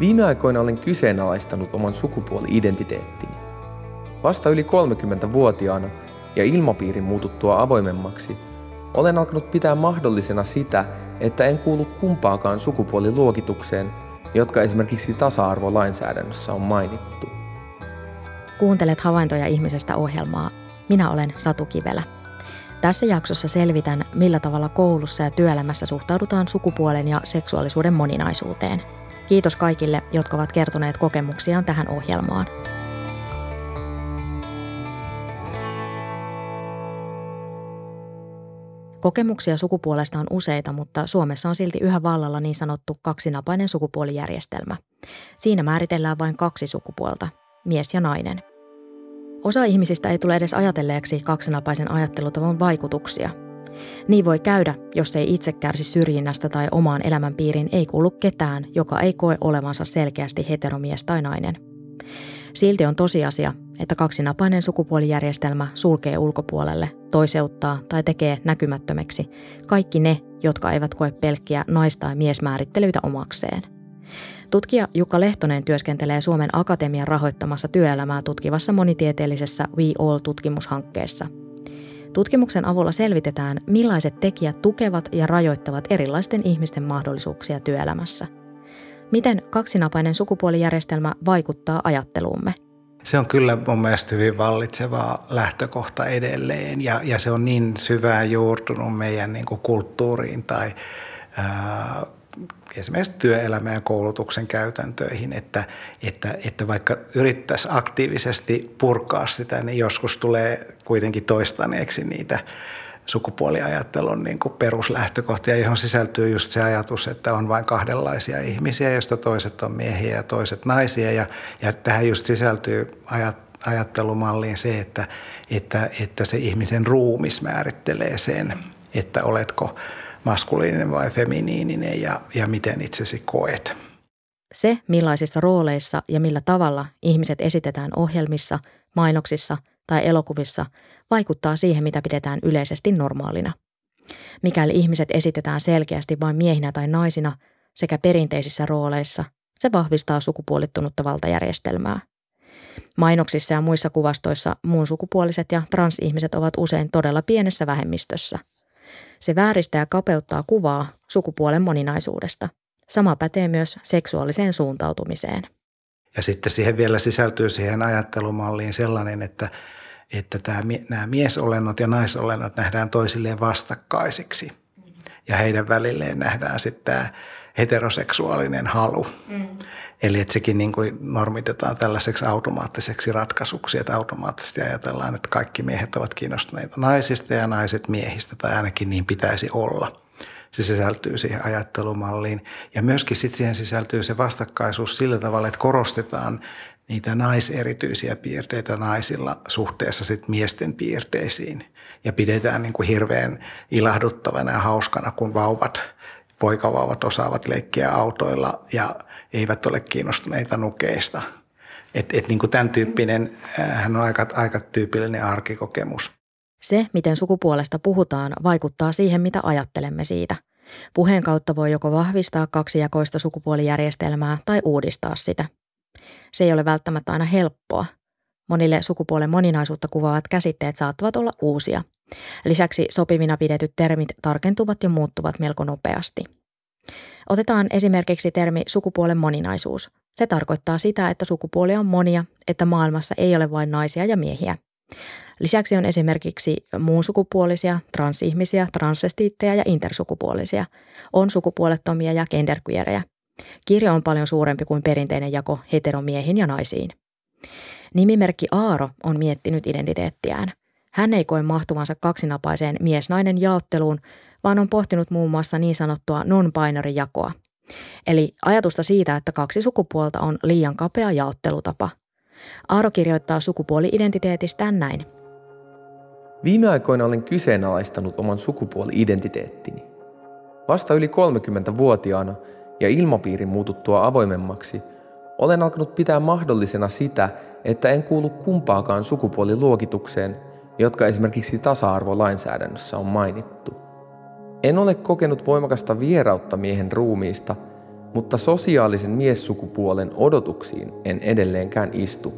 Viime aikoina olen kyseenalaistanut oman sukupuoli-identiteettini. Vasta yli 30-vuotiaana ja ilmapiirin muututtua avoimemmaksi, olen alkanut pitää mahdollisena sitä, että en kuulu kumpaakaan sukupuoliluokitukseen, jotka esimerkiksi tasa-arvolainsäädännössä on mainittu. Kuuntelet havaintoja ihmisestä ohjelmaa. Minä olen Satu Kivelä. Tässä jaksossa selvitän, millä tavalla koulussa ja työelämässä suhtaudutaan sukupuolen ja seksuaalisuuden moninaisuuteen. Kiitos kaikille, jotka ovat kertoneet kokemuksiaan tähän ohjelmaan. Kokemuksia sukupuolesta on useita, mutta Suomessa on silti yhä vallalla niin sanottu kaksinapainen sukupuolijärjestelmä. Siinä määritellään vain kaksi sukupuolta, mies ja nainen. Osa ihmisistä ei tule edes ajatelleeksi kaksinapaisen ajattelutavan vaikutuksia. Niin voi käydä, jos ei itse kärsi syrjinnästä tai omaan elämänpiiriin ei kuulu ketään, joka ei koe olevansa selkeästi heteromies tai nainen. Silti on tosiasia, että kaksinapainen sukupuolijärjestelmä sulkee ulkopuolelle, toiseuttaa tai tekee näkymättömäksi kaikki ne, jotka eivät koe pelkkiä nais- tai miesmäärittelyitä omakseen. Tutkija Jukka Lehtonen työskentelee Suomen Akatemian rahoittamassa työelämää tutkivassa monitieteellisessä We All-tutkimushankkeessa. Tutkimuksen avulla selvitetään, millaiset tekijät tukevat ja rajoittavat erilaisten ihmisten mahdollisuuksia työelämässä. Miten kaksinapainen sukupuolijärjestelmä vaikuttaa ajatteluumme – se on kyllä mun mielestä hyvin vallitseva lähtökohta edelleen ja, ja se on niin syvään juurtunut meidän niin kuin kulttuuriin tai esimerkiksi työelämän ja koulutuksen käytäntöihin, että, että, että vaikka yrittäisi aktiivisesti purkaa sitä, niin joskus tulee kuitenkin toistaneeksi niitä sukupuoliajattelun niin kuin peruslähtökohtia, johon sisältyy just se ajatus, että on vain kahdenlaisia ihmisiä, joista toiset on miehiä ja toiset naisia. Ja, ja tähän just sisältyy ajat, ajattelumalliin se, että, että, että se ihmisen ruumis määrittelee sen, että oletko maskuliininen vai feminiininen ja, ja miten itsesi koet. Se, millaisissa rooleissa ja millä tavalla ihmiset esitetään ohjelmissa, mainoksissa tai elokuvissa, vaikuttaa siihen, mitä pidetään yleisesti normaalina. Mikäli ihmiset esitetään selkeästi vain miehinä tai naisina sekä perinteisissä rooleissa, se vahvistaa sukupuolittunutta valtajärjestelmää. Mainoksissa ja muissa kuvastoissa muun sukupuoliset ja transihmiset ovat usein todella pienessä vähemmistössä. Se vääristää ja kapeuttaa kuvaa sukupuolen moninaisuudesta. Sama pätee myös seksuaaliseen suuntautumiseen. Ja sitten siihen vielä sisältyy siihen ajattelumalliin sellainen, että että tämä, nämä miesolennot ja naisolennot nähdään toisilleen vastakkaisiksi. Ja heidän välilleen nähdään sitten tämä heteroseksuaalinen halu. Mm. Eli että sekin niin kuin normitetaan tällaiseksi automaattiseksi ratkaisuksi, että automaattisesti ajatellaan, että kaikki miehet ovat kiinnostuneita naisista ja naiset miehistä, tai ainakin niin pitäisi olla. Se sisältyy siihen ajattelumalliin. Ja myöskin sitten siihen sisältyy se vastakkaisuus sillä tavalla, että korostetaan niitä naiserityisiä piirteitä naisilla suhteessa sit miesten piirteisiin. Ja pidetään niin kuin hirveän ilahduttavana ja hauskana, kun vauvat, poikavauvat osaavat leikkiä autoilla ja eivät ole kiinnostuneita nukeista. Et, et niin kuin tämän tyyppinen, hän on aika, aika tyypillinen arkikokemus. Se, miten sukupuolesta puhutaan, vaikuttaa siihen, mitä ajattelemme siitä. Puheen kautta voi joko vahvistaa kaksijakoista sukupuolijärjestelmää tai uudistaa sitä – se ei ole välttämättä aina helppoa. Monille sukupuolen moninaisuutta kuvaavat käsitteet saattavat olla uusia. Lisäksi sopivina pidetyt termit tarkentuvat ja muuttuvat melko nopeasti. Otetaan esimerkiksi termi sukupuolen moninaisuus. Se tarkoittaa sitä, että sukupuolia on monia, että maailmassa ei ole vain naisia ja miehiä. Lisäksi on esimerkiksi muun sukupuolisia, transihmisiä, transvestiittejä ja intersukupuolisia. On sukupuolettomia ja genderqueerejä – Kirjo on paljon suurempi kuin perinteinen jako heteromiehiin ja naisiin. Nimimerkki Aaro on miettinyt identiteettiään. Hän ei koe mahtuvansa kaksinapaiseen mies-nainen jaotteluun, vaan on pohtinut muun muassa niin sanottua non-binary jakoa. Eli ajatusta siitä, että kaksi sukupuolta on liian kapea jaottelutapa. Aaro kirjoittaa sukupuoli-identiteetistään näin. Viime aikoina olen kyseenalaistanut oman sukupuoli-identiteettini. Vasta yli 30-vuotiaana – ja ilmapiirin muututtua avoimemmaksi, olen alkanut pitää mahdollisena sitä, että en kuulu kumpaakaan sukupuoliluokitukseen, jotka esimerkiksi tasa-arvolainsäädännössä on mainittu. En ole kokenut voimakasta vierautta miehen ruumiista, mutta sosiaalisen miessukupuolen odotuksiin en edelleenkään istu.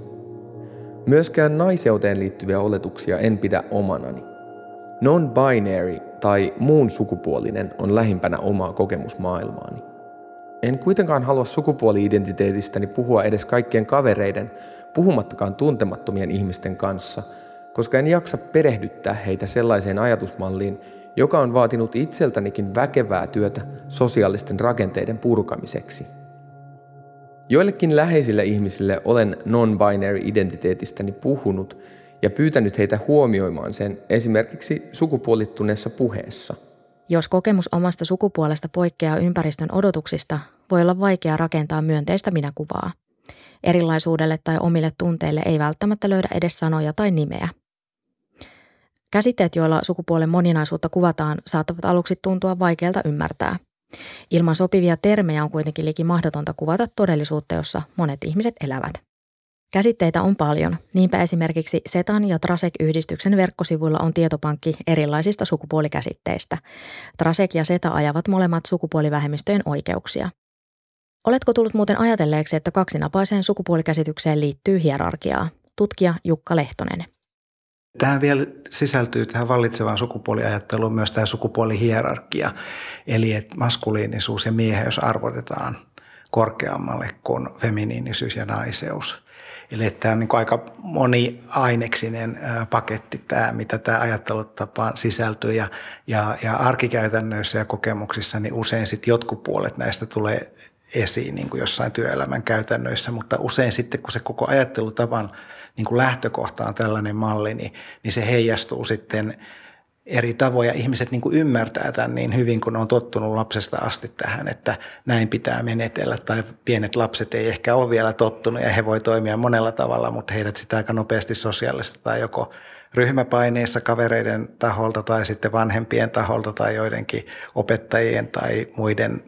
Myöskään naiseuteen liittyviä oletuksia en pidä omanani. Non-binary tai muun sukupuolinen on lähimpänä omaa kokemusmaailmaani. En kuitenkaan halua sukupuoli-identiteetistäni puhua edes kaikkien kavereiden, puhumattakaan tuntemattomien ihmisten kanssa, koska en jaksa perehdyttää heitä sellaiseen ajatusmalliin, joka on vaatinut itseltänikin väkevää työtä sosiaalisten rakenteiden purkamiseksi. Joillekin läheisille ihmisille olen non-binary identiteetistäni puhunut ja pyytänyt heitä huomioimaan sen esimerkiksi sukupuolittuneessa puheessa. Jos kokemus omasta sukupuolesta poikkeaa ympäristön odotuksista, voi olla vaikea rakentaa myönteistä minäkuvaa. Erilaisuudelle tai omille tunteille ei välttämättä löydä edes sanoja tai nimeä. Käsitteet, joilla sukupuolen moninaisuutta kuvataan, saattavat aluksi tuntua vaikealta ymmärtää. Ilman sopivia termejä on kuitenkin liki mahdotonta kuvata todellisuutta, jossa monet ihmiset elävät. Käsitteitä on paljon, niinpä esimerkiksi SETAN ja TRASEK-yhdistyksen verkkosivuilla on tietopankki erilaisista sukupuolikäsitteistä. TRASEK ja SETA ajavat molemmat sukupuolivähemmistöjen oikeuksia. Oletko tullut muuten ajatelleeksi, että kaksinapaiseen sukupuolikäsitykseen liittyy hierarkiaa? Tutkija Jukka Lehtonen. Tähän vielä sisältyy tähän vallitsevaan sukupuoliajatteluun myös tämä sukupuolihierarkia, eli että maskuliinisuus ja mieheys arvotetaan korkeammalle kuin feminiinisyys ja naiseus. Eli tämä on niin aika moniaineksinen paketti tämä, mitä tämä ajattelutapa sisältyy ja, ja, ja arkikäytännöissä ja kokemuksissa niin usein sitten jotkut puolet näistä tulee esiin niin kuin jossain työelämän käytännöissä, mutta usein sitten kun se koko ajattelutavan niin kuin lähtökohta on tällainen malli, niin, niin se heijastuu sitten eri tavoja. Ihmiset niin kuin ymmärtää tämän niin hyvin, kun on tottunut lapsesta asti tähän, että näin pitää menetellä. Tai pienet lapset ei ehkä ole vielä tottunut ja he voi toimia monella tavalla, mutta heidät sitä aika nopeasti sosiaalista tai joko ryhmäpaineissa kavereiden taholta tai sitten vanhempien taholta tai joidenkin opettajien tai muiden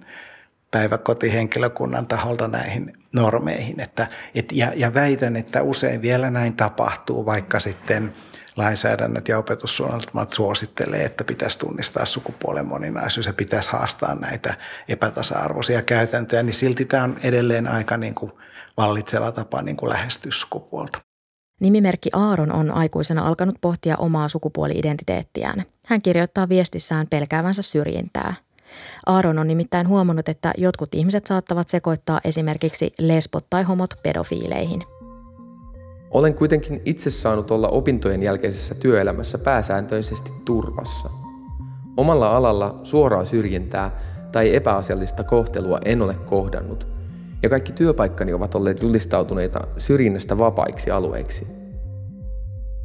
päiväkotihenkilökunnan taholta näihin normeihin. Että, et, ja, ja väitän, että usein vielä näin tapahtuu, vaikka sitten lainsäädännöt ja opetussuunnitelmat suosittelee, että pitäisi tunnistaa sukupuolen moninaisuus ja pitäisi haastaa näitä epätasa-arvoisia käytäntöjä, niin silti tämä on edelleen aika niin kuin vallitseva tapa niin kuin lähestyä sukupuolta. Nimimerkki Aaron on aikuisena alkanut pohtia omaa sukupuoli-identiteettiään. Hän kirjoittaa viestissään pelkäävänsä syrjintää – Aaron on nimittäin huomannut, että jotkut ihmiset saattavat sekoittaa esimerkiksi lesbot tai homot pedofiileihin. Olen kuitenkin itse saanut olla opintojen jälkeisessä työelämässä pääsääntöisesti turvassa. Omalla alalla suoraa syrjintää tai epäasiallista kohtelua en ole kohdannut, ja kaikki työpaikkani ovat olleet julistautuneita syrjinnästä vapaiksi alueiksi.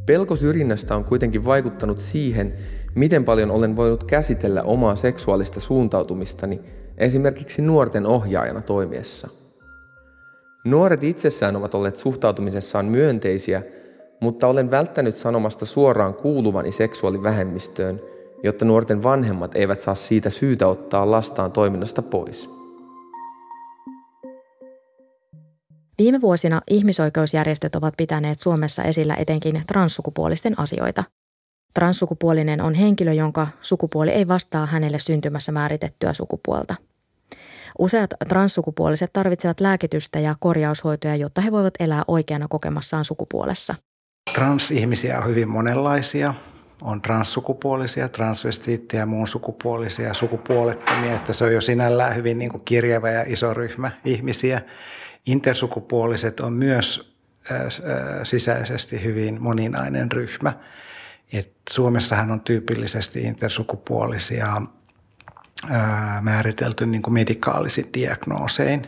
Pelko syrjinnästä on kuitenkin vaikuttanut siihen, miten paljon olen voinut käsitellä omaa seksuaalista suuntautumistani esimerkiksi nuorten ohjaajana toimiessa. Nuoret itsessään ovat olleet suhtautumisessaan myönteisiä, mutta olen välttänyt sanomasta suoraan kuuluvani seksuaalivähemmistöön, jotta nuorten vanhemmat eivät saa siitä syytä ottaa lastaan toiminnasta pois. Viime vuosina ihmisoikeusjärjestöt ovat pitäneet Suomessa esillä etenkin transsukupuolisten asioita – Transsukupuolinen on henkilö, jonka sukupuoli ei vastaa hänelle syntymässä määritettyä sukupuolta. Useat transsukupuoliset tarvitsevat lääkitystä ja korjaushoitoja, jotta he voivat elää oikeana kokemassaan sukupuolessa. Transihmisiä on hyvin monenlaisia. On transsukupuolisia, transvestiittejä, muun sukupuolisia, sukupuolettomia, että se on jo sinällään hyvin niin kuin kirjava ja iso ryhmä ihmisiä. Intersukupuoliset on myös sisäisesti hyvin moninainen ryhmä. Et Suomessahan on tyypillisesti intersukupuolisia ää, määritelty niin kuin medikaalisin diagnoosein.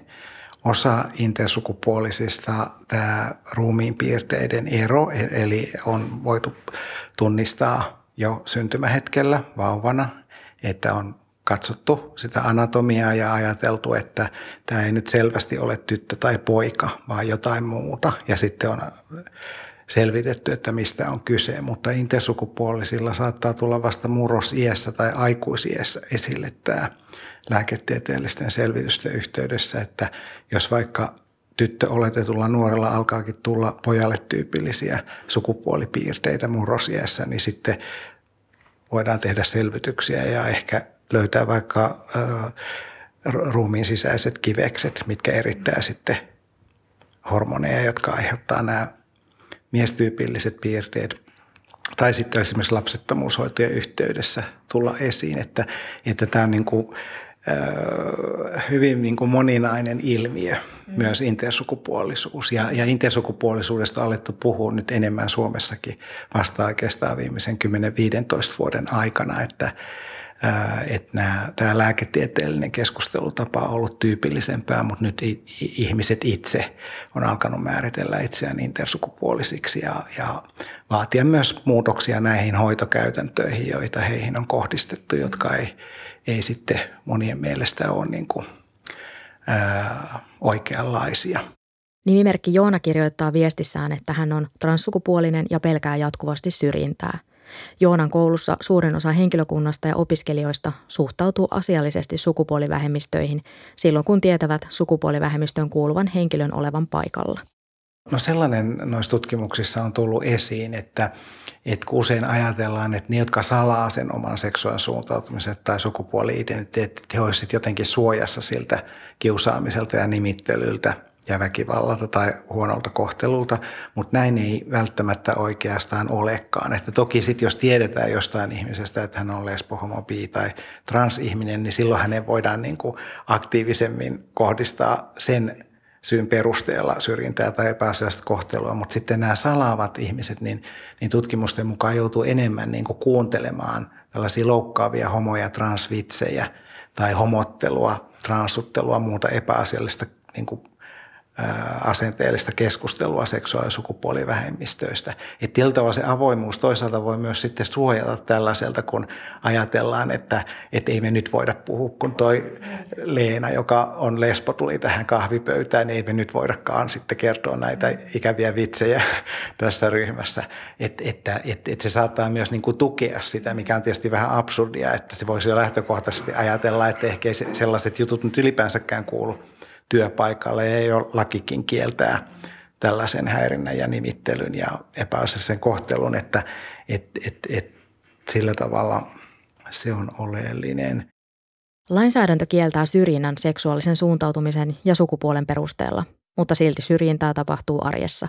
Osa intersukupuolisista tämä ruumiin piirteiden ero, e-, eli on voitu tunnistaa jo syntymähetkellä vauvana, että on katsottu sitä anatomiaa ja ajateltu, että tämä ei nyt selvästi ole tyttö tai poika, vaan jotain muuta. Ja sitten on selvitetty, että mistä on kyse, mutta intersukupuolisilla saattaa tulla vasta murrosiässä tai aikuisiässä esille tämä lääketieteellisten selvitysten yhteydessä, että jos vaikka tyttö oletetulla nuorella alkaakin tulla pojalle tyypillisiä sukupuolipiirteitä murrosiässä, niin sitten voidaan tehdä selvityksiä ja ehkä löytää vaikka ruumiin sisäiset kivekset, mitkä erittää sitten hormoneja, jotka aiheuttaa nämä miestyypilliset piirteet tai sitten esimerkiksi lapsettomuushoitojen yhteydessä tulla esiin, että, että tämä on niin kuin, hyvin niin kuin moninainen ilmiö, mm. myös intersukupuolisuus. Ja, ja intersukupuolisuudesta on alettu puhua nyt enemmän Suomessakin vasta oikeastaan viimeisen 10-15 vuoden aikana, että, että tämä lääketieteellinen keskustelutapa on ollut tyypillisempää, mutta nyt ihmiset itse on alkanut määritellä itseään intersukupuolisiksi ja, ja vaatia myös muutoksia näihin hoitokäytäntöihin, joita heihin on kohdistettu, jotka ei, ei sitten monien mielestä ole niin kuin, ää, oikeanlaisia. Nimimerkki Joona kirjoittaa viestissään, että hän on transsukupuolinen ja pelkää jatkuvasti syrjintää. Joonan koulussa suurin osa henkilökunnasta ja opiskelijoista suhtautuu asiallisesti sukupuolivähemmistöihin silloin, kun tietävät sukupuolivähemmistöön kuuluvan henkilön olevan paikalla. No sellainen noissa tutkimuksissa on tullut esiin, että, että kun usein ajatellaan, että ne, jotka salaa sen oman seksuaalisen suuntautumisen tai sukupuoli-identiteetti, he olisivat jotenkin suojassa siltä kiusaamiselta ja nimittelyltä – ja väkivallalta tai huonolta kohtelulta, mutta näin ei välttämättä oikeastaan olekaan. Että toki sitten jos tiedetään jostain ihmisestä, että hän on lesbo, homo, bi tai transihminen, niin silloin hänen voidaan niin kuin aktiivisemmin kohdistaa sen syyn perusteella syrjintää tai epäasiallista kohtelua, mutta sitten nämä salaavat ihmiset, niin, niin tutkimusten mukaan joutuu enemmän niin kuin kuuntelemaan tällaisia loukkaavia homo- ja transvitsejä tai homottelua, transuttelua, muuta epäasiallista niin kuin asenteellista keskustelua seksuaali- ja sukupuolivähemmistöistä. Että tietyllä tavalla se avoimuus toisaalta voi myös sitten suojata tällaiselta, kun ajatellaan, että, että ei me nyt voida puhua, kun toi Leena, joka on lesbo, tuli tähän kahvipöytään, niin ei me nyt voidakaan sitten kertoa näitä ikäviä vitsejä tässä ryhmässä. Että, että, että, että se saattaa myös niin kuin tukea sitä, mikä on tietysti vähän absurdia, että se voisi jo lähtökohtaisesti ajatella, että ehkä sellaiset jutut nyt ylipäänsäkään kuulu työpaikalle ja jo lakikin kieltää tällaisen häirinnän ja nimittelyn ja epäasiallisen kohtelun, että et, et, et, sillä tavalla se on oleellinen. Lainsäädäntö kieltää syrjinnän seksuaalisen suuntautumisen ja sukupuolen perusteella, mutta silti syrjintää tapahtuu arjessa.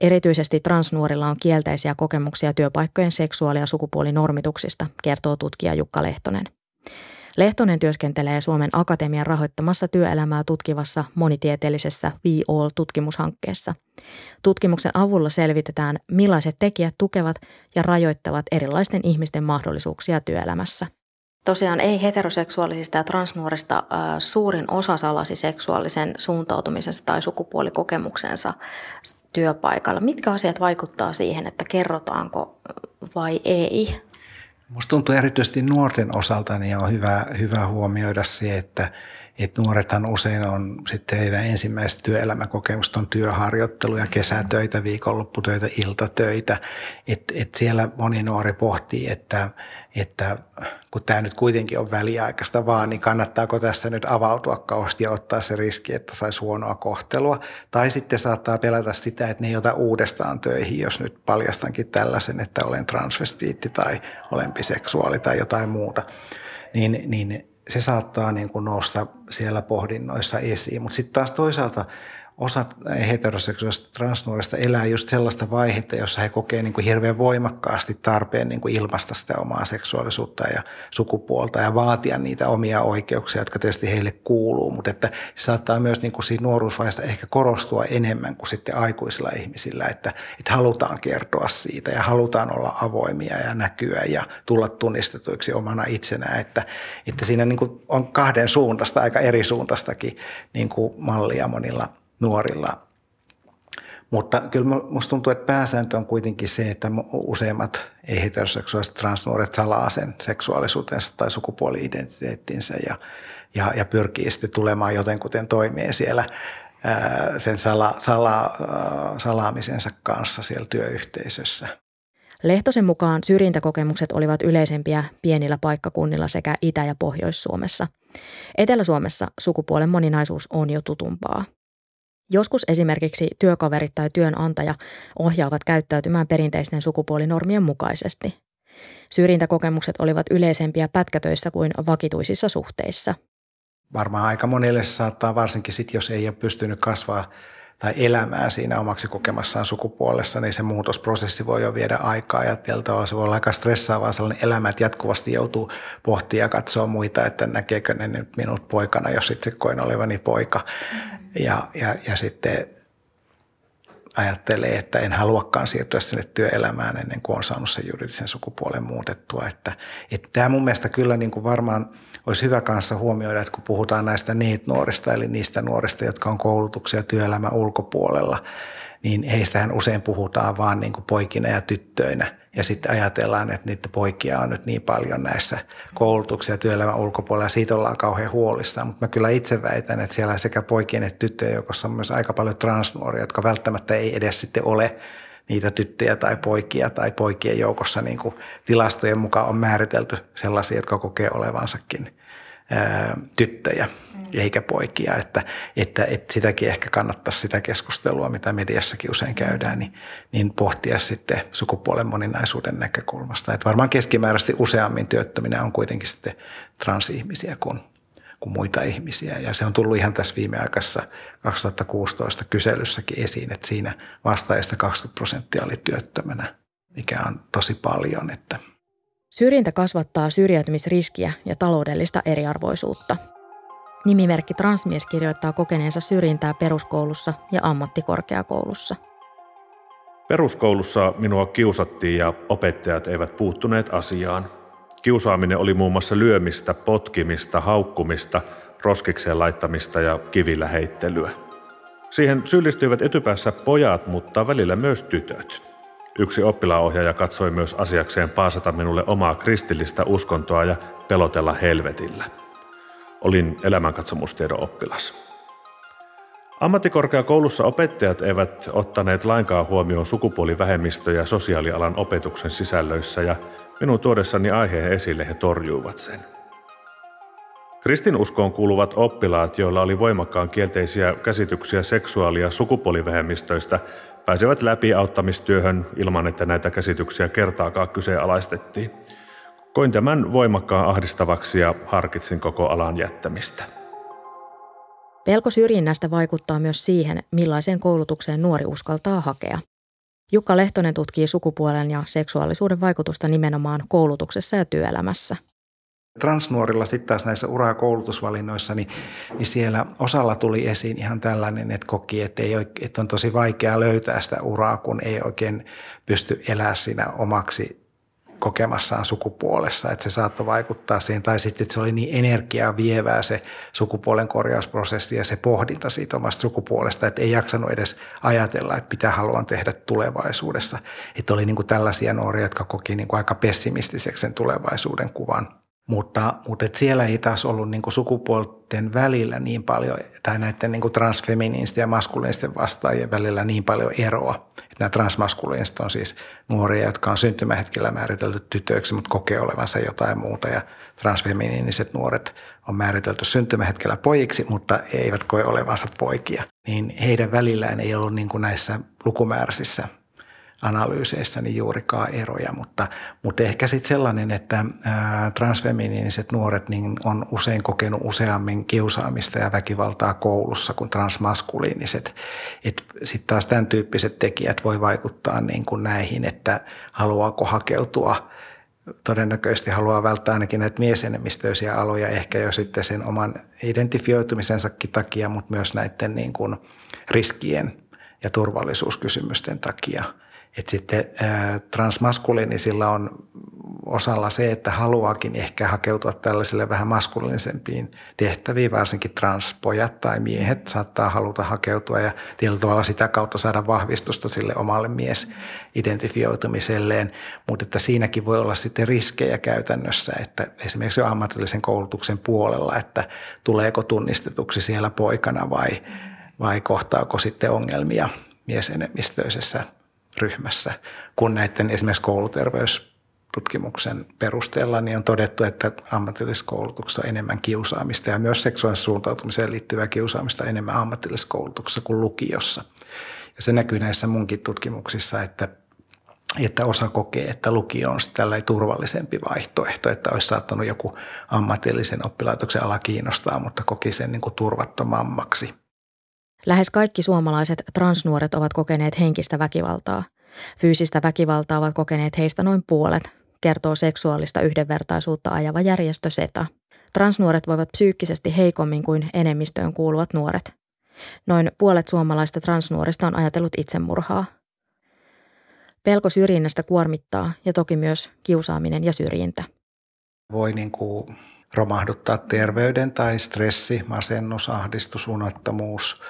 Erityisesti transnuorilla on kielteisiä kokemuksia työpaikkojen seksuaali- ja sukupuolinormituksista, kertoo tutkija Jukka Lehtonen. Lehtonen työskentelee Suomen Akatemian rahoittamassa työelämää tutkivassa monitieteellisessä We All-tutkimushankkeessa. Tutkimuksen avulla selvitetään, millaiset tekijät tukevat ja rajoittavat erilaisten ihmisten mahdollisuuksia työelämässä. Tosiaan ei heteroseksuaalisista ja transnuorista äh, suurin osa salasi seksuaalisen suuntautumisensa tai sukupuolikokemuksensa työpaikalla. Mitkä asiat vaikuttaa siihen, että kerrotaanko vai ei? Minusta tuntuu erityisesti nuorten osalta niin on hyvä, hyvä huomioida se, että, että nuorethan usein on sitten heidän ensimmäiset työelämäkokemukset on työharjoitteluja, kesätöitä, viikonlopputöitä, iltatöitä. Että et siellä moni nuori pohtii, että, että kun tämä nyt kuitenkin on väliaikaista vaan, niin kannattaako tässä nyt avautua kauheasti ja ottaa se riski, että saisi huonoa kohtelua. Tai sitten saattaa pelätä sitä, että ne ei ota uudestaan töihin, jos nyt paljastankin tällaisen, että olen transvestiitti tai olen biseksuaali tai jotain muuta. Niin, niin se saattaa niin kuin nousta siellä pohdinnoissa esiin. Mutta sitten taas toisaalta osa heteroseksuaalista transnuorista elää just sellaista vaihetta, jossa he kokee niin kuin hirveän voimakkaasti tarpeen niin kuin ilmaista sitä omaa seksuaalisuutta ja sukupuolta ja vaatia niitä omia oikeuksia, jotka tietysti heille kuuluu, mutta että se saattaa myös niin kuin siitä nuoruusvaiheesta ehkä korostua enemmän kuin sitten aikuisilla ihmisillä, että, että halutaan kertoa siitä ja halutaan olla avoimia ja näkyä ja tulla tunnistetuiksi omana itsenään, että, että siinä niin kuin on kahden suuntaista, aika eri suuntaistakin niin kuin mallia monilla – nuorilla. Mutta kyllä minusta tuntuu, että pääsääntö on kuitenkin se, että useimmat ei-heteroseksuaaliset transnuoret salaa sen seksuaalisuutensa tai sukupuoli-identiteettinsä ja, ja, ja pyrkii sitten tulemaan jotenkuten toimeen siellä ää, sen sala, sala, salaamisensa kanssa siellä työyhteisössä. Lehtosen mukaan syrjintäkokemukset olivat yleisempiä pienillä paikkakunnilla sekä Itä- ja Pohjois-Suomessa. Etelä-Suomessa sukupuolen moninaisuus on jo tutumpaa. Joskus esimerkiksi työkaverit tai työnantaja ohjaavat käyttäytymään perinteisten sukupuolinormien mukaisesti. Syrjintäkokemukset olivat yleisempiä pätkätöissä kuin vakituisissa suhteissa. varmaan aika monelle saattaa varsinkin sitten, jos ei ole pystynyt kasvaa tai elämään siinä omaksi kokemassaan sukupuolessa, niin se muutosprosessi voi jo viedä aikaa ja tavalla se voi olla aika stressaavaa sellainen elämä, että jatkuvasti joutuu pohtia ja katsoa muita, että näkeekö ne nyt minut poikana, jos itse koen olevani poika. Ja, ja, ja sitten ajattelee, että en haluakaan siirtyä sinne työelämään ennen kuin on saanut sen juridisen sukupuolen muutettua. Että, että tämä mun mielestä kyllä niin kuin varmaan olisi hyvä kanssa huomioida, että kun puhutaan näistä NEET-nuorista, eli niistä nuorista, jotka on koulutuksia ja työelämän ulkopuolella, niin heistähän usein puhutaan vaan niin kuin poikina ja tyttöinä. Ja sitten ajatellaan, että niitä poikia on nyt niin paljon näissä koulutuksia ja työelämän ulkopuolella, ja siitä ollaan kauhean huolissaan. Mutta mä kyllä itse väitän, että siellä sekä poikien että tyttöjen joukossa on myös aika paljon transnuoria, jotka välttämättä ei edes sitten ole niitä tyttöjä tai poikia tai poikien joukossa niin kuin tilastojen mukaan on määritelty sellaisia, jotka kokee olevansakin ää, tyttöjä mm. eikä poikia, että, että, että sitäkin ehkä kannattaisi sitä keskustelua, mitä mediassakin usein käydään, niin, niin pohtia sitten sukupuolen moninaisuuden näkökulmasta. Että varmaan keskimääräisesti useammin työttöminä on kuitenkin sitten transihmisiä kuin, kuin muita ihmisiä. Ja se on tullut ihan tässä viimeaikaisessa 2016 kyselyssäkin esiin, että siinä vastaajista 20 prosenttia oli työttömänä, mikä on tosi paljon. Että Syrjintä kasvattaa syrjäytymisriskiä ja taloudellista eriarvoisuutta. Nimimerkki Transmies kirjoittaa kokeneensa syrjintää peruskoulussa ja ammattikorkeakoulussa. Peruskoulussa minua kiusattiin ja opettajat eivät puuttuneet asiaan. Kiusaaminen oli muun muassa lyömistä, potkimista, haukkumista, roskikseen laittamista ja kivillä heittelyä. Siihen syyllistyivät etypäässä pojat, mutta välillä myös tytöt. Yksi oppilaanohjaaja katsoi myös asiakseen paasata minulle omaa kristillistä uskontoa ja pelotella helvetillä. Olin elämänkatsomustiedon oppilas. Ammattikorkeakoulussa opettajat eivät ottaneet lainkaan huomioon sukupuolivähemmistöjä sosiaalialan opetuksen sisällöissä ja minun tuodessani aiheen esille he torjuivat sen. Kristinuskoon kuuluvat oppilaat, joilla oli voimakkaan kielteisiä käsityksiä seksuaali- ja sukupuolivähemmistöistä, pääsevät läpi auttamistyöhön ilman, että näitä käsityksiä kertaakaan kyseenalaistettiin. Koin tämän voimakkaan ahdistavaksi ja harkitsin koko alan jättämistä. Pelko syrjinnästä vaikuttaa myös siihen, millaiseen koulutukseen nuori uskaltaa hakea. Jukka Lehtonen tutkii sukupuolen ja seksuaalisuuden vaikutusta nimenomaan koulutuksessa ja työelämässä – Transnuorilla sitten taas näissä ura- ja koulutusvalinnoissa, niin, niin siellä osalla tuli esiin ihan tällainen, että koki, että, ei, että on tosi vaikea löytää sitä uraa, kun ei oikein pysty elämään siinä omaksi kokemassaan sukupuolessa, että se saattoi vaikuttaa siihen, tai sitten, että se oli niin energiaa vievää se sukupuolen korjausprosessi ja se pohdinta siitä omasta sukupuolesta, että ei jaksanut edes ajatella, että mitä haluan tehdä tulevaisuudessa. Että oli niin kuin tällaisia nuoria, jotka koki niin kuin aika pessimistiseksi sen tulevaisuuden kuvan. Mutta, mutta et siellä ei taas ollut niin sukupuolten välillä niin paljon, tai näiden niin kuin transfeminiinisten ja maskuliinisten vastaajien välillä niin paljon eroa. Että nämä transmaskuliiniset on siis nuoria, jotka on syntymähetkellä määritelty tytöiksi, mutta kokee olevansa jotain muuta. Ja transfeminiiniset nuoret on määritelty syntymähetkellä pojiksi, mutta eivät koe olevansa poikia. Niin heidän välillään ei ollut niin kuin näissä lukumääräisissä analyyseissä niin juurikaan eroja, mutta, mutta ehkä sitten sellainen, että transfeminiiniset nuoret niin on usein kokenut useammin kiusaamista ja väkivaltaa koulussa kuin transmaskuliiniset. Sitten taas tämän tyyppiset tekijät voi vaikuttaa niin kuin näihin, että haluaako hakeutua todennäköisesti haluaa välttää ainakin näitä miesenemmistöisiä aloja ehkä jo sitten sen oman identifioitumisensakin takia, mutta myös näiden niin kuin riskien ja turvallisuuskysymysten takia – että sitten transmaskuliinisilla on osalla se, että haluaakin ehkä hakeutua tällaisille vähän maskuliinisempiin tehtäviin, varsinkin transpojat tai miehet saattaa haluta hakeutua ja tietyllä tavalla sitä kautta saada vahvistusta sille omalle miesidentifioitumiselleen, mutta että siinäkin voi olla sitten riskejä käytännössä, että esimerkiksi jo ammatillisen koulutuksen puolella, että tuleeko tunnistetuksi siellä poikana vai, vai kohtaako sitten ongelmia miesenemmistöisessä ryhmässä, kun näiden esimerkiksi kouluterveystutkimuksen perusteella niin on todettu, että ammatillisessa koulutuksessa on enemmän kiusaamista ja myös seksuaalisen suuntautumiseen liittyvää kiusaamista enemmän ammatillisessa koulutuksessa kuin lukiossa. Ja se näkyy näissä munkin tutkimuksissa, että että osa kokee, että lukio on tällainen turvallisempi vaihtoehto, että olisi saattanut joku ammatillisen oppilaitoksen ala kiinnostaa, mutta koki sen niin kuin turvattomammaksi. Lähes kaikki suomalaiset transnuoret ovat kokeneet henkistä väkivaltaa. Fyysistä väkivaltaa ovat kokeneet heistä noin puolet, kertoo seksuaalista yhdenvertaisuutta ajava järjestö SETA. Transnuoret voivat psyykkisesti heikommin kuin enemmistöön kuuluvat nuoret. Noin puolet suomalaista transnuorista on ajatellut itsemurhaa. Pelko syrjinnästä kuormittaa ja toki myös kiusaaminen ja syrjintä. Voi niin kuin romahduttaa terveyden tai stressi, masennus, ahdistus, unottomuus,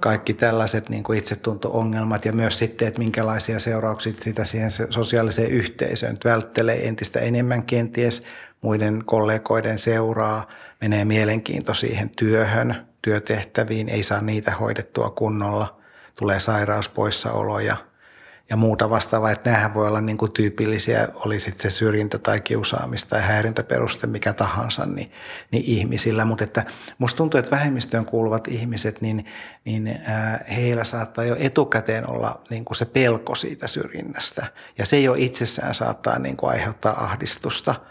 kaikki tällaiset niin kuin itsetunto-ongelmat ja myös sitten, että minkälaisia seurauksia sitä siihen sosiaaliseen yhteisöön välttelee entistä enemmän kenties. Muiden kollegoiden seuraa, menee mielenkiinto siihen työhön, työtehtäviin, ei saa niitä hoidettua kunnolla, tulee sairauspoissaoloja – ja muuta vastaavaa. Että nämähän voi olla niin kuin tyypillisiä, oli sitten se syrjintä tai kiusaamista tai häirintäperuste, mikä tahansa, niin, niin ihmisillä. Mutta että musta tuntuu, että vähemmistöön kuuluvat ihmiset, niin, niin ää, heillä saattaa jo etukäteen olla niin kuin se pelko siitä syrjinnästä. Ja se jo itsessään saattaa niin kuin aiheuttaa ahdistusta –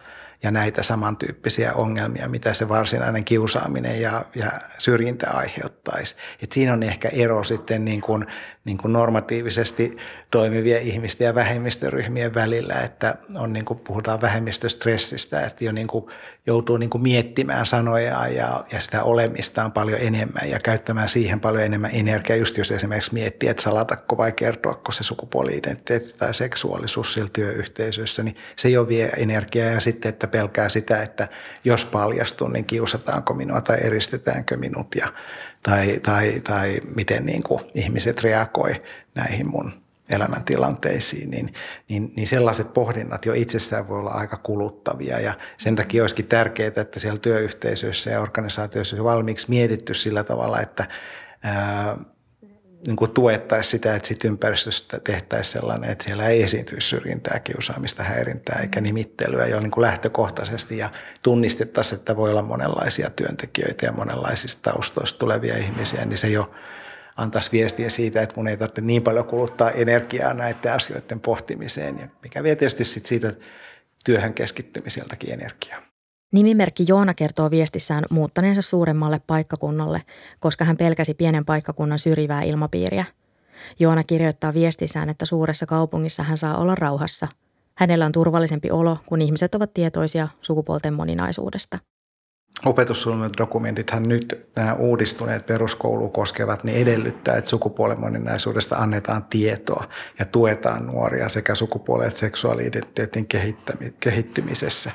ja näitä samantyyppisiä ongelmia, mitä se varsinainen kiusaaminen ja, ja syrjintä aiheuttaisi. Et siinä on ehkä ero sitten niin kuin, niin kuin normatiivisesti toimivien ihmisten ja vähemmistöryhmien välillä, että on niin kuin puhutaan vähemmistöstressistä, että jo niin kuin joutuu niin kuin miettimään sanoja ja, ja sitä olemistaan paljon enemmän ja käyttämään siihen paljon enemmän energiaa, just jos esimerkiksi miettii, että salatako vai kertoako se sukupuoli-identiteetti tai seksuaalisuus siellä työyhteisössä, niin se jo vie energiaa. Ja sitten, että pelkää sitä, että jos paljastun, niin kiusataanko minua tai eristetäänkö minut ja, tai, tai, tai miten niin kuin ihmiset reagoi näihin mun elämäntilanteisiin, niin, niin, niin sellaiset pohdinnat jo itsessään voi olla aika kuluttavia. Ja sen takia olisikin tärkeää, että siellä työyhteisöissä ja organisaatioissa on valmiiksi mietitty sillä tavalla, että ää, niin kuin tuettaisiin sitä, että sit ympäristöstä tehtäisiin sellainen, että siellä ei esiintyisi syrjintää, kiusaamista, häirintää eikä nimittelyä jo niin kuin lähtökohtaisesti ja tunnistettaisiin, että voi olla monenlaisia työntekijöitä ja monenlaisista taustoista tulevia ihmisiä, niin se jo antaisi viestiä siitä, että mun ei tarvitse niin paljon kuluttaa energiaa näiden asioiden pohtimiseen, ja mikä vie tietysti sit siitä työhön keskittymiseltäkin energiaa. Nimimerkki Joona kertoo viestissään muuttaneensa suuremmalle paikkakunnalle, koska hän pelkäsi pienen paikkakunnan syrjivää ilmapiiriä. Joona kirjoittaa viestissään, että suuressa kaupungissa hän saa olla rauhassa. Hänellä on turvallisempi olo, kun ihmiset ovat tietoisia sukupuolten moninaisuudesta opetussuunnitelmadokumentithan nyt nämä uudistuneet peruskoulu koskevat, niin edellyttää, että sukupuolen moninaisuudesta annetaan tietoa ja tuetaan nuoria sekä sukupuolen että seksuaali-identiteetin kehittymisessä.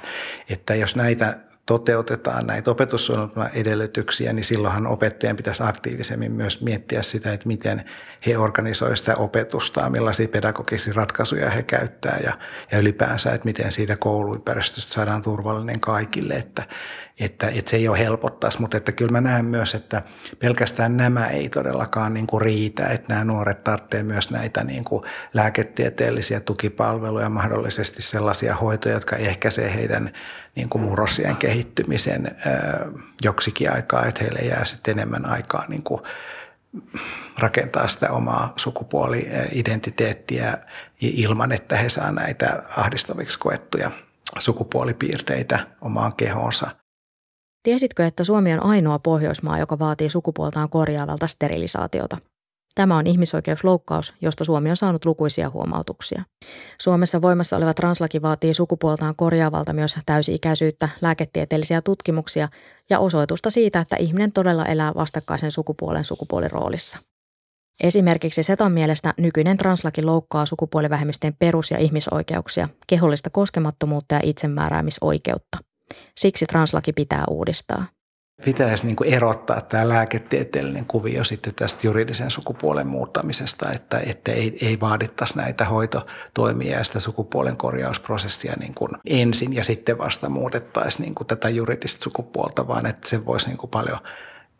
Että jos näitä toteutetaan näitä opetussuunnitelman edellytyksiä, niin silloinhan opettajien pitäisi aktiivisemmin myös miettiä sitä, että miten he organisoivat sitä opetusta, millaisia pedagogisia ratkaisuja he käyttää ja, ja ylipäänsä, että miten siitä kouluympäristöstä saadaan turvallinen kaikille, että, että, että se ei ole helpottaisi, mutta että kyllä mä näen myös, että pelkästään nämä ei todellakaan niin kuin riitä, että nämä nuoret tarvitsevat myös näitä niin kuin lääketieteellisiä tukipalveluja, mahdollisesti sellaisia hoitoja, jotka ehkäisee heidän niin kuin murrosien kehittymisen joksikin aikaa, että heille jää sitten enemmän aikaa niin kuin rakentaa sitä omaa sukupuoli-identiteettiä ilman, että he saa näitä ahdistaviksi koettuja sukupuolipiirteitä omaan kehoonsa. Tiesitkö, että Suomi on ainoa Pohjoismaa, joka vaatii sukupuoltaan korjaavalta sterilisaatiota? Tämä on ihmisoikeusloukkaus, josta Suomi on saanut lukuisia huomautuksia. Suomessa voimassa oleva translaki vaatii sukupuoltaan korjaavalta myös täysi-ikäisyyttä, lääketieteellisiä tutkimuksia ja osoitusta siitä, että ihminen todella elää vastakkaisen sukupuolen sukupuoliroolissa. Esimerkiksi Setan mielestä nykyinen translaki loukkaa sukupuolivähemmistöjen perus- ja ihmisoikeuksia, kehollista koskemattomuutta ja itsemääräämisoikeutta. Siksi translaki pitää uudistaa. Pitäisi niin erottaa tämä lääketieteellinen kuvio sitten tästä juridisen sukupuolen muuttamisesta, että, että ei, ei vaadittaisi näitä hoitotoimia ja sitä sukupuolen korjausprosessia niin kuin ensin ja sitten vasta muutettaisiin niin kuin tätä juridista sukupuolta, vaan että se voisi niin kuin paljon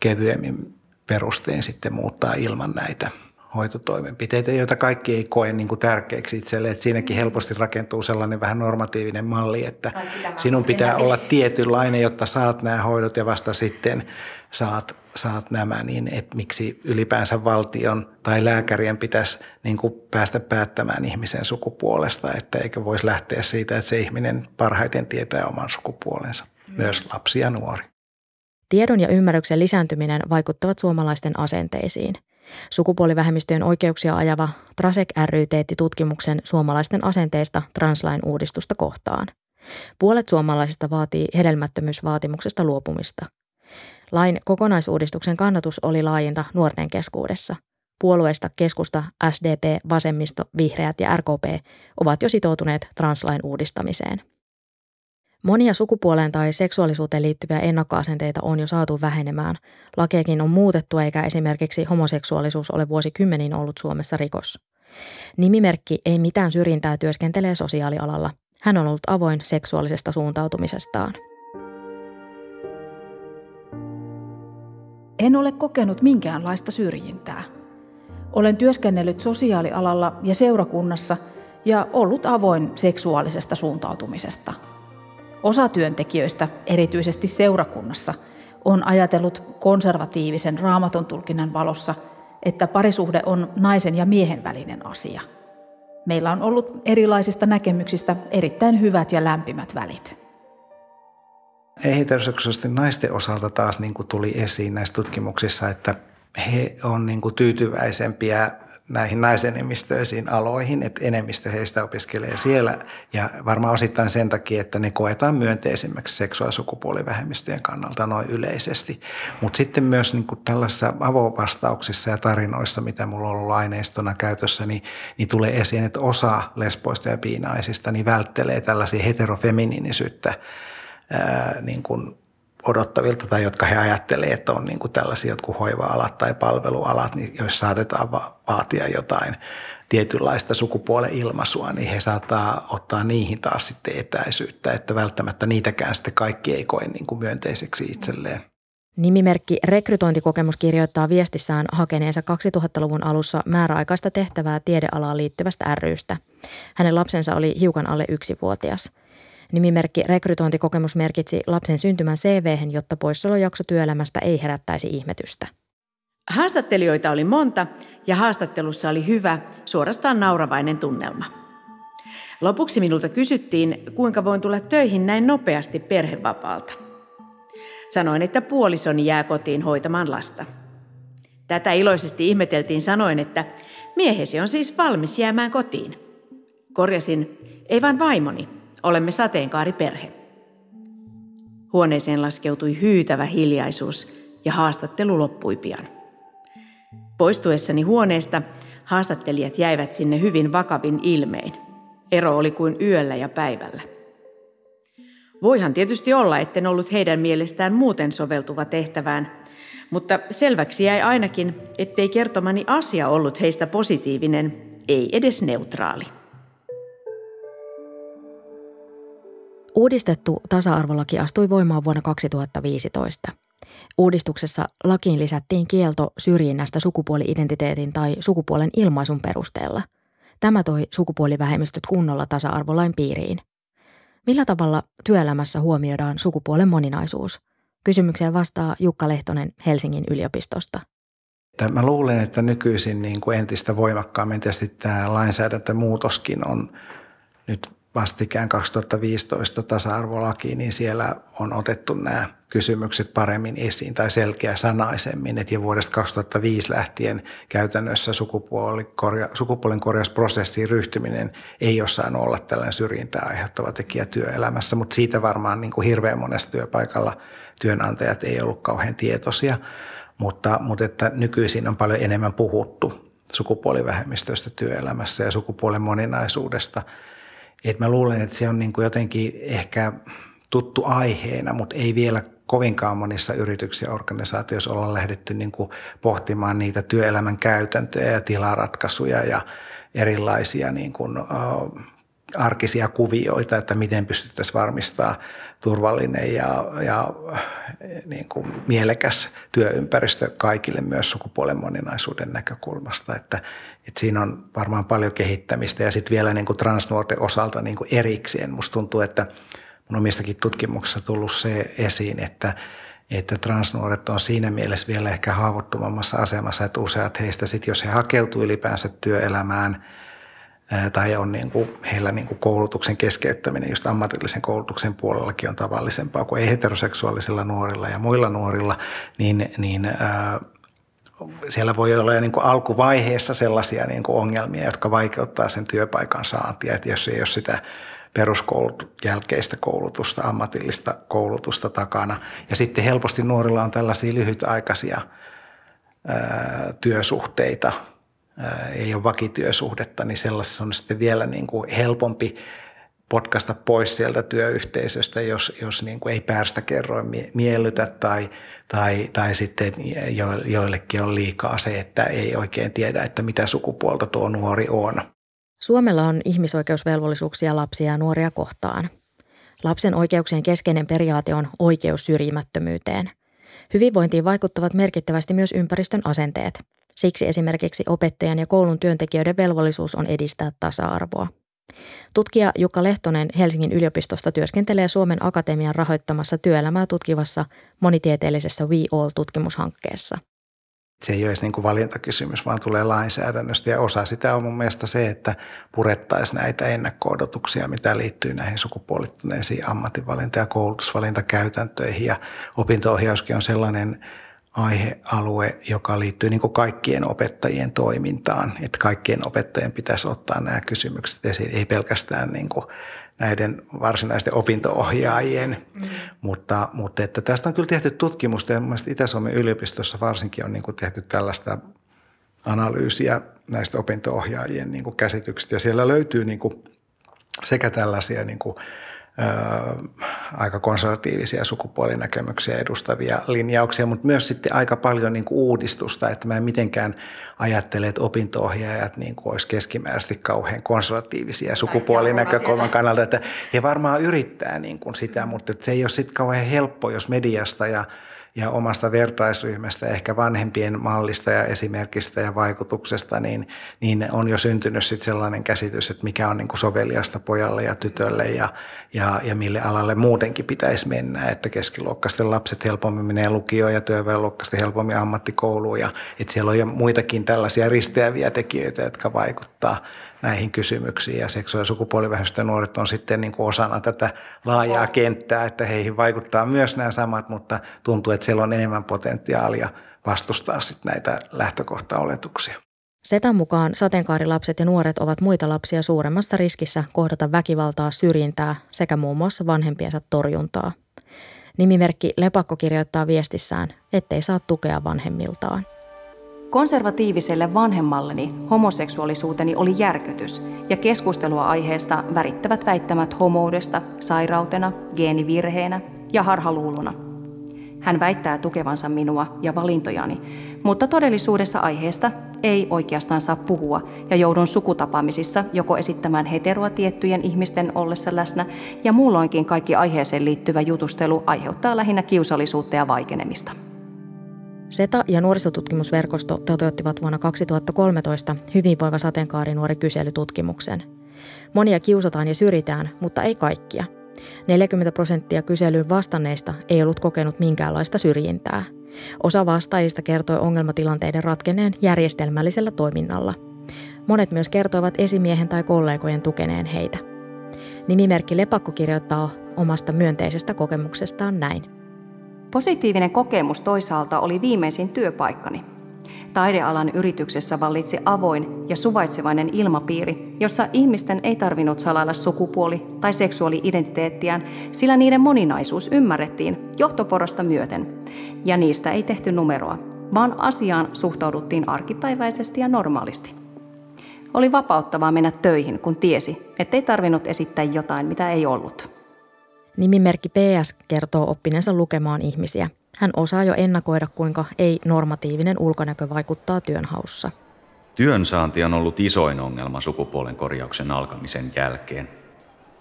kevyemmin perustein sitten muuttaa ilman näitä hoitotoimenpiteitä, joita kaikki ei koe niin kuin tärkeiksi itselle. Että siinäkin helposti rakentuu sellainen vähän normatiivinen malli, että sinun pitää olla tietynlainen, jotta saat nämä hoidot ja vasta sitten saat, saat nämä, niin että miksi ylipäänsä valtion tai lääkärien pitäisi niin kuin päästä päättämään ihmisen sukupuolesta, että eikä voisi lähteä siitä, että se ihminen parhaiten tietää oman sukupuolensa, myös lapsi ja nuori. Tiedon ja ymmärryksen lisääntyminen vaikuttavat suomalaisten asenteisiin. Sukupuolivähemmistöjen oikeuksia ajava Trasek ry teetti tutkimuksen suomalaisten asenteista translain uudistusta kohtaan. Puolet suomalaisista vaatii hedelmättömyysvaatimuksesta luopumista. Lain kokonaisuudistuksen kannatus oli laajinta nuorten keskuudessa. Puolueista keskusta, SDP, vasemmisto, vihreät ja RKP ovat jo sitoutuneet translain uudistamiseen. Monia sukupuoleen tai seksuaalisuuteen liittyviä ennakkoasenteita on jo saatu vähenemään. Lakeekin on muutettu eikä esimerkiksi homoseksuaalisuus ole vuosikymmeniin ollut Suomessa rikos. Nimimerkki Ei mitään syrjintää työskentelee sosiaalialalla. Hän on ollut avoin seksuaalisesta suuntautumisestaan. En ole kokenut minkäänlaista syrjintää. Olen työskennellyt sosiaalialalla ja seurakunnassa ja ollut avoin seksuaalisesta suuntautumisesta – Osa työntekijöistä, erityisesti seurakunnassa, on ajatellut konservatiivisen raamatun tulkinnan valossa, että parisuhde on naisen ja miehen välinen asia. Meillä on ollut erilaisista näkemyksistä erittäin hyvät ja lämpimät välit. Heteroseksuaalisten naisten osalta taas niin kuin tuli esiin näissä tutkimuksissa, että he on niin tyytyväisempiä näihin naisenemmistöisiin aloihin, että enemmistö heistä opiskelee siellä ja varmaan osittain sen takia, että ne koetaan myönteisemmäksi seksuaalisukupuolivähemmistöjen kannalta noin yleisesti. Mutta sitten myös niin kuin tällaisissa avovastauksissa ja tarinoissa, mitä mulla on ollut aineistona käytössä, niin, niin tulee esiin, että osa lesboista ja piinaisista niin välttelee tällaisia heterofeminiinisyyttä ää, niin kuin odottavilta tai jotka he ajattelevat, että on niin kuin tällaisia jotkut hoiva-alat tai palvelualat, niin jos saatetaan va- vaatia jotain tietynlaista sukupuolen ilmaisua, niin he saattaa ottaa niihin taas sitten etäisyyttä, että välttämättä niitäkään sitten kaikki ei koe niin kuin myönteiseksi itselleen. Nimimerkki Rekrytointikokemus kirjoittaa viestissään hakeneensa 2000-luvun alussa määräaikaista tehtävää tiedealaan liittyvästä rystä. Hänen lapsensa oli hiukan alle yksivuotias – Nimimerkki rekrytointikokemus merkitsi lapsen syntymän cv jotta poissaolojakso työelämästä ei herättäisi ihmetystä. Haastattelijoita oli monta ja haastattelussa oli hyvä, suorastaan nauravainen tunnelma. Lopuksi minulta kysyttiin, kuinka voin tulla töihin näin nopeasti perhevapaalta. Sanoin, että puolisoni jää kotiin hoitamaan lasta. Tätä iloisesti ihmeteltiin sanoen, että miehesi on siis valmis jäämään kotiin. Korjasin, ei vaan vaimoni, Olemme sateenkaariperhe. Huoneeseen laskeutui hyytävä hiljaisuus ja haastattelu loppui pian. Poistuessani huoneesta haastattelijat jäivät sinne hyvin vakavin ilmein. Ero oli kuin yöllä ja päivällä. Voihan tietysti olla, etten ollut heidän mielestään muuten soveltuva tehtävään, mutta selväksi jäi ainakin, ettei kertomani asia ollut heistä positiivinen, ei edes neutraali. Uudistettu tasa-arvolaki astui voimaan vuonna 2015. Uudistuksessa lakiin lisättiin kielto syrjinnästä sukupuoli-identiteetin tai sukupuolen ilmaisun perusteella. Tämä toi sukupuolivähemmistöt kunnolla tasa-arvolain piiriin. Millä tavalla työelämässä huomioidaan sukupuolen moninaisuus? Kysymykseen vastaa Jukka Lehtonen Helsingin yliopistosta. Mä luulen, että nykyisin niin kuin entistä voimakkaammin tietysti tämä lainsäädäntömuutoskin on nyt vastikään 2015 tasa-arvolakiin, niin siellä on otettu nämä kysymykset paremmin esiin tai selkeä sanaisemmin. Että jo vuodesta 2005 lähtien käytännössä sukupuolen korjausprosessiin ryhtyminen ei ole saanut olla tällainen syrjintää aiheuttava tekijä työelämässä, mutta siitä varmaan niin kuin hirveän monessa työpaikalla työnantajat ei ollut kauhean tietoisia. Mutta, mutta että nykyisin on paljon enemmän puhuttu sukupuolivähemmistöistä työelämässä ja sukupuolen moninaisuudesta – et mä luulen, että se on niin kuin jotenkin ehkä tuttu aiheena, mutta ei vielä kovinkaan monissa yrityksissä ja organisaatioissa olla lähdetty niin kuin pohtimaan niitä työelämän käytäntöjä ja tilaratkaisuja ja erilaisia niin kuin, arkisia kuvioita, että miten pystyttäisiin varmistaa turvallinen ja, ja niin kuin mielekäs työympäristö kaikille myös sukupuolen moninaisuuden näkökulmasta. Että, että siinä on varmaan paljon kehittämistä ja sitten vielä niin kuin transnuorten osalta niin kuin erikseen. Musta tuntuu, että mun omistakin tutkimuksissa tullut se esiin, että, että transnuoret on siinä mielessä vielä ehkä haavoittuvammassa asemassa, että useat heistä sitten, jos he hakeutuu ylipäänsä työelämään – tai on niin kuin, heillä niin kuin koulutuksen keskeyttäminen just ammatillisen koulutuksen puolellakin on tavallisempaa kuin ei-heteroseksuaalisilla nuorilla ja muilla nuorilla, niin, niin siellä voi olla jo niin kuin alkuvaiheessa sellaisia niin kuin ongelmia, jotka vaikeuttaa sen työpaikan saantia, että jos ei ole sitä peruskoulut, jälkeistä koulutusta, ammatillista koulutusta takana. Ja sitten helposti nuorilla on tällaisia lyhytaikaisia ää, työsuhteita – ei ole vakityösuhdetta, niin sellaisessa on sitten vielä niin kuin helpompi potkasta pois sieltä työyhteisöstä, jos, jos niin kuin ei päästä kerroin miellytä tai, tai, tai sitten jo, joillekin on liikaa se, että ei oikein tiedä, että mitä sukupuolta tuo nuori on. Suomella on ihmisoikeusvelvollisuuksia lapsia ja nuoria kohtaan. Lapsen oikeuksien keskeinen periaate on oikeus syrjimättömyyteen. Hyvinvointiin vaikuttavat merkittävästi myös ympäristön asenteet – Siksi esimerkiksi opettajan ja koulun työntekijöiden velvollisuus on edistää tasa-arvoa. Tutkija Jukka Lehtonen Helsingin yliopistosta työskentelee Suomen Akatemian rahoittamassa työelämää tutkivassa monitieteellisessä We All-tutkimushankkeessa. Se ei ole edes niin kuin valintakysymys, vaan tulee lainsäädännöstä ja osa sitä on mun mielestä se, että purettaisiin näitä ennakko-odotuksia, mitä liittyy näihin sukupuolittuneisiin ammatinvalinta- ja koulutusvalintakäytäntöihin ja opinto-ohjauskin on sellainen aihealue, joka liittyy niin kuin kaikkien opettajien toimintaan. Että kaikkien opettajien pitäisi ottaa nämä kysymykset esiin, ei pelkästään niin kuin näiden varsinaisten opintoohjaajien, mm. mutta, mutta että tästä on kyllä tehty tutkimusta ja mielestäni Itä-Suomen yliopistossa varsinkin on niin kuin tehty tällaista analyysiä näistä opintoohjaajien niin kuin käsityksistä ja siellä löytyy niin kuin sekä tällaisia niin kuin aika konservatiivisia sukupuolinäkemyksiä edustavia linjauksia, mutta myös sitten aika paljon niin kuin uudistusta, että mä en mitenkään ajattele, että opinto-ohjaajat niin kuin olisi keskimääräisesti kauhean konservatiivisia sukupuolinäkökulman kannalta, että he varmaan yrittää niin kuin sitä, mutta se ei ole sitten kauhean helppo, jos mediasta ja ja omasta vertaisryhmästä, ehkä vanhempien mallista ja esimerkistä ja vaikutuksesta, niin, niin on jo syntynyt sit sellainen käsitys, että mikä on niin kuin soveliasta pojalle ja tytölle ja, ja, ja mille alalle muutenkin pitäisi mennä, että keskiluokkaisten lapset helpommin menee lukioon ja työväenluokkaisten helpommin ammattikouluun ja että siellä on jo muitakin tällaisia risteäviä tekijöitä, jotka vaikuttaa näihin kysymyksiin ja seksuaali- ja sukupuolivähemmistöjen nuoret on sitten niin kuin osana tätä laajaa kenttää, että heihin vaikuttaa myös nämä samat, mutta tuntuu, että siellä on enemmän potentiaalia vastustaa sitten näitä lähtökohtaoletuksia. Setan mukaan sateenkaarilapset ja nuoret ovat muita lapsia suuremmassa riskissä kohdata väkivaltaa, syrjintää sekä muun muassa vanhempiensa torjuntaa. Nimimerkki Lepakko kirjoittaa viestissään, ettei saa tukea vanhemmiltaan. Konservatiiviselle vanhemmalleni homoseksuaalisuuteni oli järkytys ja keskustelua aiheesta värittävät väittämät homoudesta sairautena, geenivirheenä ja harhaluuluna. Hän väittää tukevansa minua ja valintojani, mutta todellisuudessa aiheesta ei oikeastaan saa puhua ja joudun sukutapaamisissa joko esittämään heteroa tiettyjen ihmisten ollessa läsnä ja muulloinkin kaikki aiheeseen liittyvä jutustelu aiheuttaa lähinnä kiusallisuutta ja vaikenemista. SETA ja nuorisotutkimusverkosto toteuttivat vuonna 2013 hyvinvoiva sateenkaarinuori kyselytutkimuksen. Monia kiusataan ja syrjitään, mutta ei kaikkia. 40 prosenttia kyselyyn vastanneista ei ollut kokenut minkäänlaista syrjintää. Osa vastaajista kertoi ongelmatilanteiden ratkenneen järjestelmällisellä toiminnalla. Monet myös kertoivat esimiehen tai kollegojen tukeneen heitä. Nimimerkki Lepakko kirjoittaa omasta myönteisestä kokemuksestaan näin. Positiivinen kokemus toisaalta oli viimeisin työpaikkani. Taidealan yrityksessä vallitsi avoin ja suvaitsevainen ilmapiiri, jossa ihmisten ei tarvinnut salailla sukupuoli- tai seksuaali-identiteettiään, sillä niiden moninaisuus ymmärrettiin johtoporasta myöten. Ja niistä ei tehty numeroa, vaan asiaan suhtauduttiin arkipäiväisesti ja normaalisti. Oli vapauttavaa mennä töihin, kun tiesi, ettei tarvinnut esittää jotain, mitä ei ollut. Nimimerkki PS kertoo oppineensa lukemaan ihmisiä. Hän osaa jo ennakoida, kuinka ei-normatiivinen ulkonäkö vaikuttaa työnhaussa. Työnsaanti on ollut isoin ongelma sukupuolen korjauksen alkamisen jälkeen.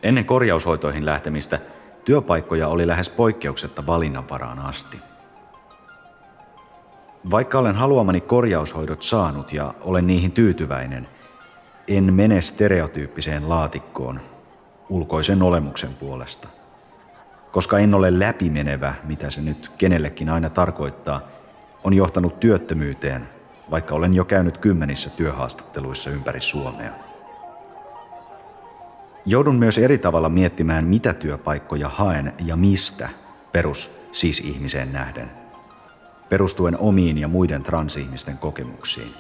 Ennen korjaushoitoihin lähtemistä työpaikkoja oli lähes poikkeuksetta valinnanvaraan asti. Vaikka olen haluamani korjaushoidot saanut ja olen niihin tyytyväinen, en mene stereotyyppiseen laatikkoon ulkoisen olemuksen puolesta. Koska en ole läpimenevä, mitä se nyt kenellekin aina tarkoittaa, on johtanut työttömyyteen, vaikka olen jo käynyt kymmenissä työhaastatteluissa ympäri Suomea. Joudun myös eri tavalla miettimään, mitä työpaikkoja haen ja mistä perus siis-ihmiseen nähden, perustuen omiin ja muiden transihmisten kokemuksiin.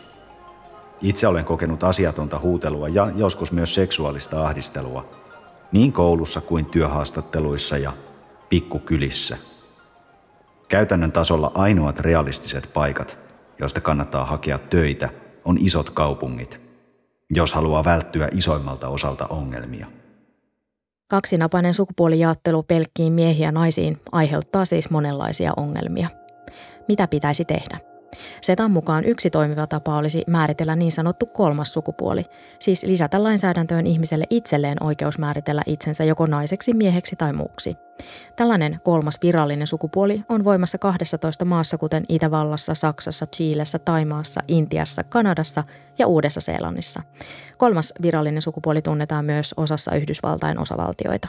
Itse olen kokenut asiatonta huutelua ja joskus myös seksuaalista ahdistelua, niin koulussa kuin työhaastatteluissa ja pikkukylissä. Käytännön tasolla ainoat realistiset paikat, joista kannattaa hakea töitä, on isot kaupungit, jos haluaa välttyä isoimmalta osalta ongelmia. Kaksinapainen sukupuolijaattelu pelkkiin miehiä naisiin aiheuttaa siis monenlaisia ongelmia. Mitä pitäisi tehdä? Setan mukaan yksi toimiva tapa olisi määritellä niin sanottu kolmas sukupuoli, siis lisätä lainsäädäntöön ihmiselle itselleen oikeus määritellä itsensä joko naiseksi, mieheksi tai muuksi. Tällainen kolmas virallinen sukupuoli on voimassa 12 maassa, kuten Itävallassa, Saksassa, Chiilessä, Taimaassa, Intiassa, Kanadassa ja Uudessa-Seelannissa. Kolmas virallinen sukupuoli tunnetaan myös osassa Yhdysvaltain osavaltioita.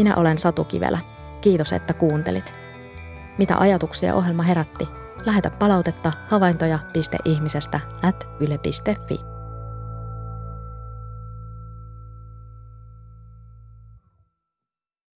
Minä olen Satu Kivelä. Kiitos, että kuuntelit. Mitä ajatuksia ohjelma herätti? Lähetä palautetta havaintoja.ihmisestä at yle.fi.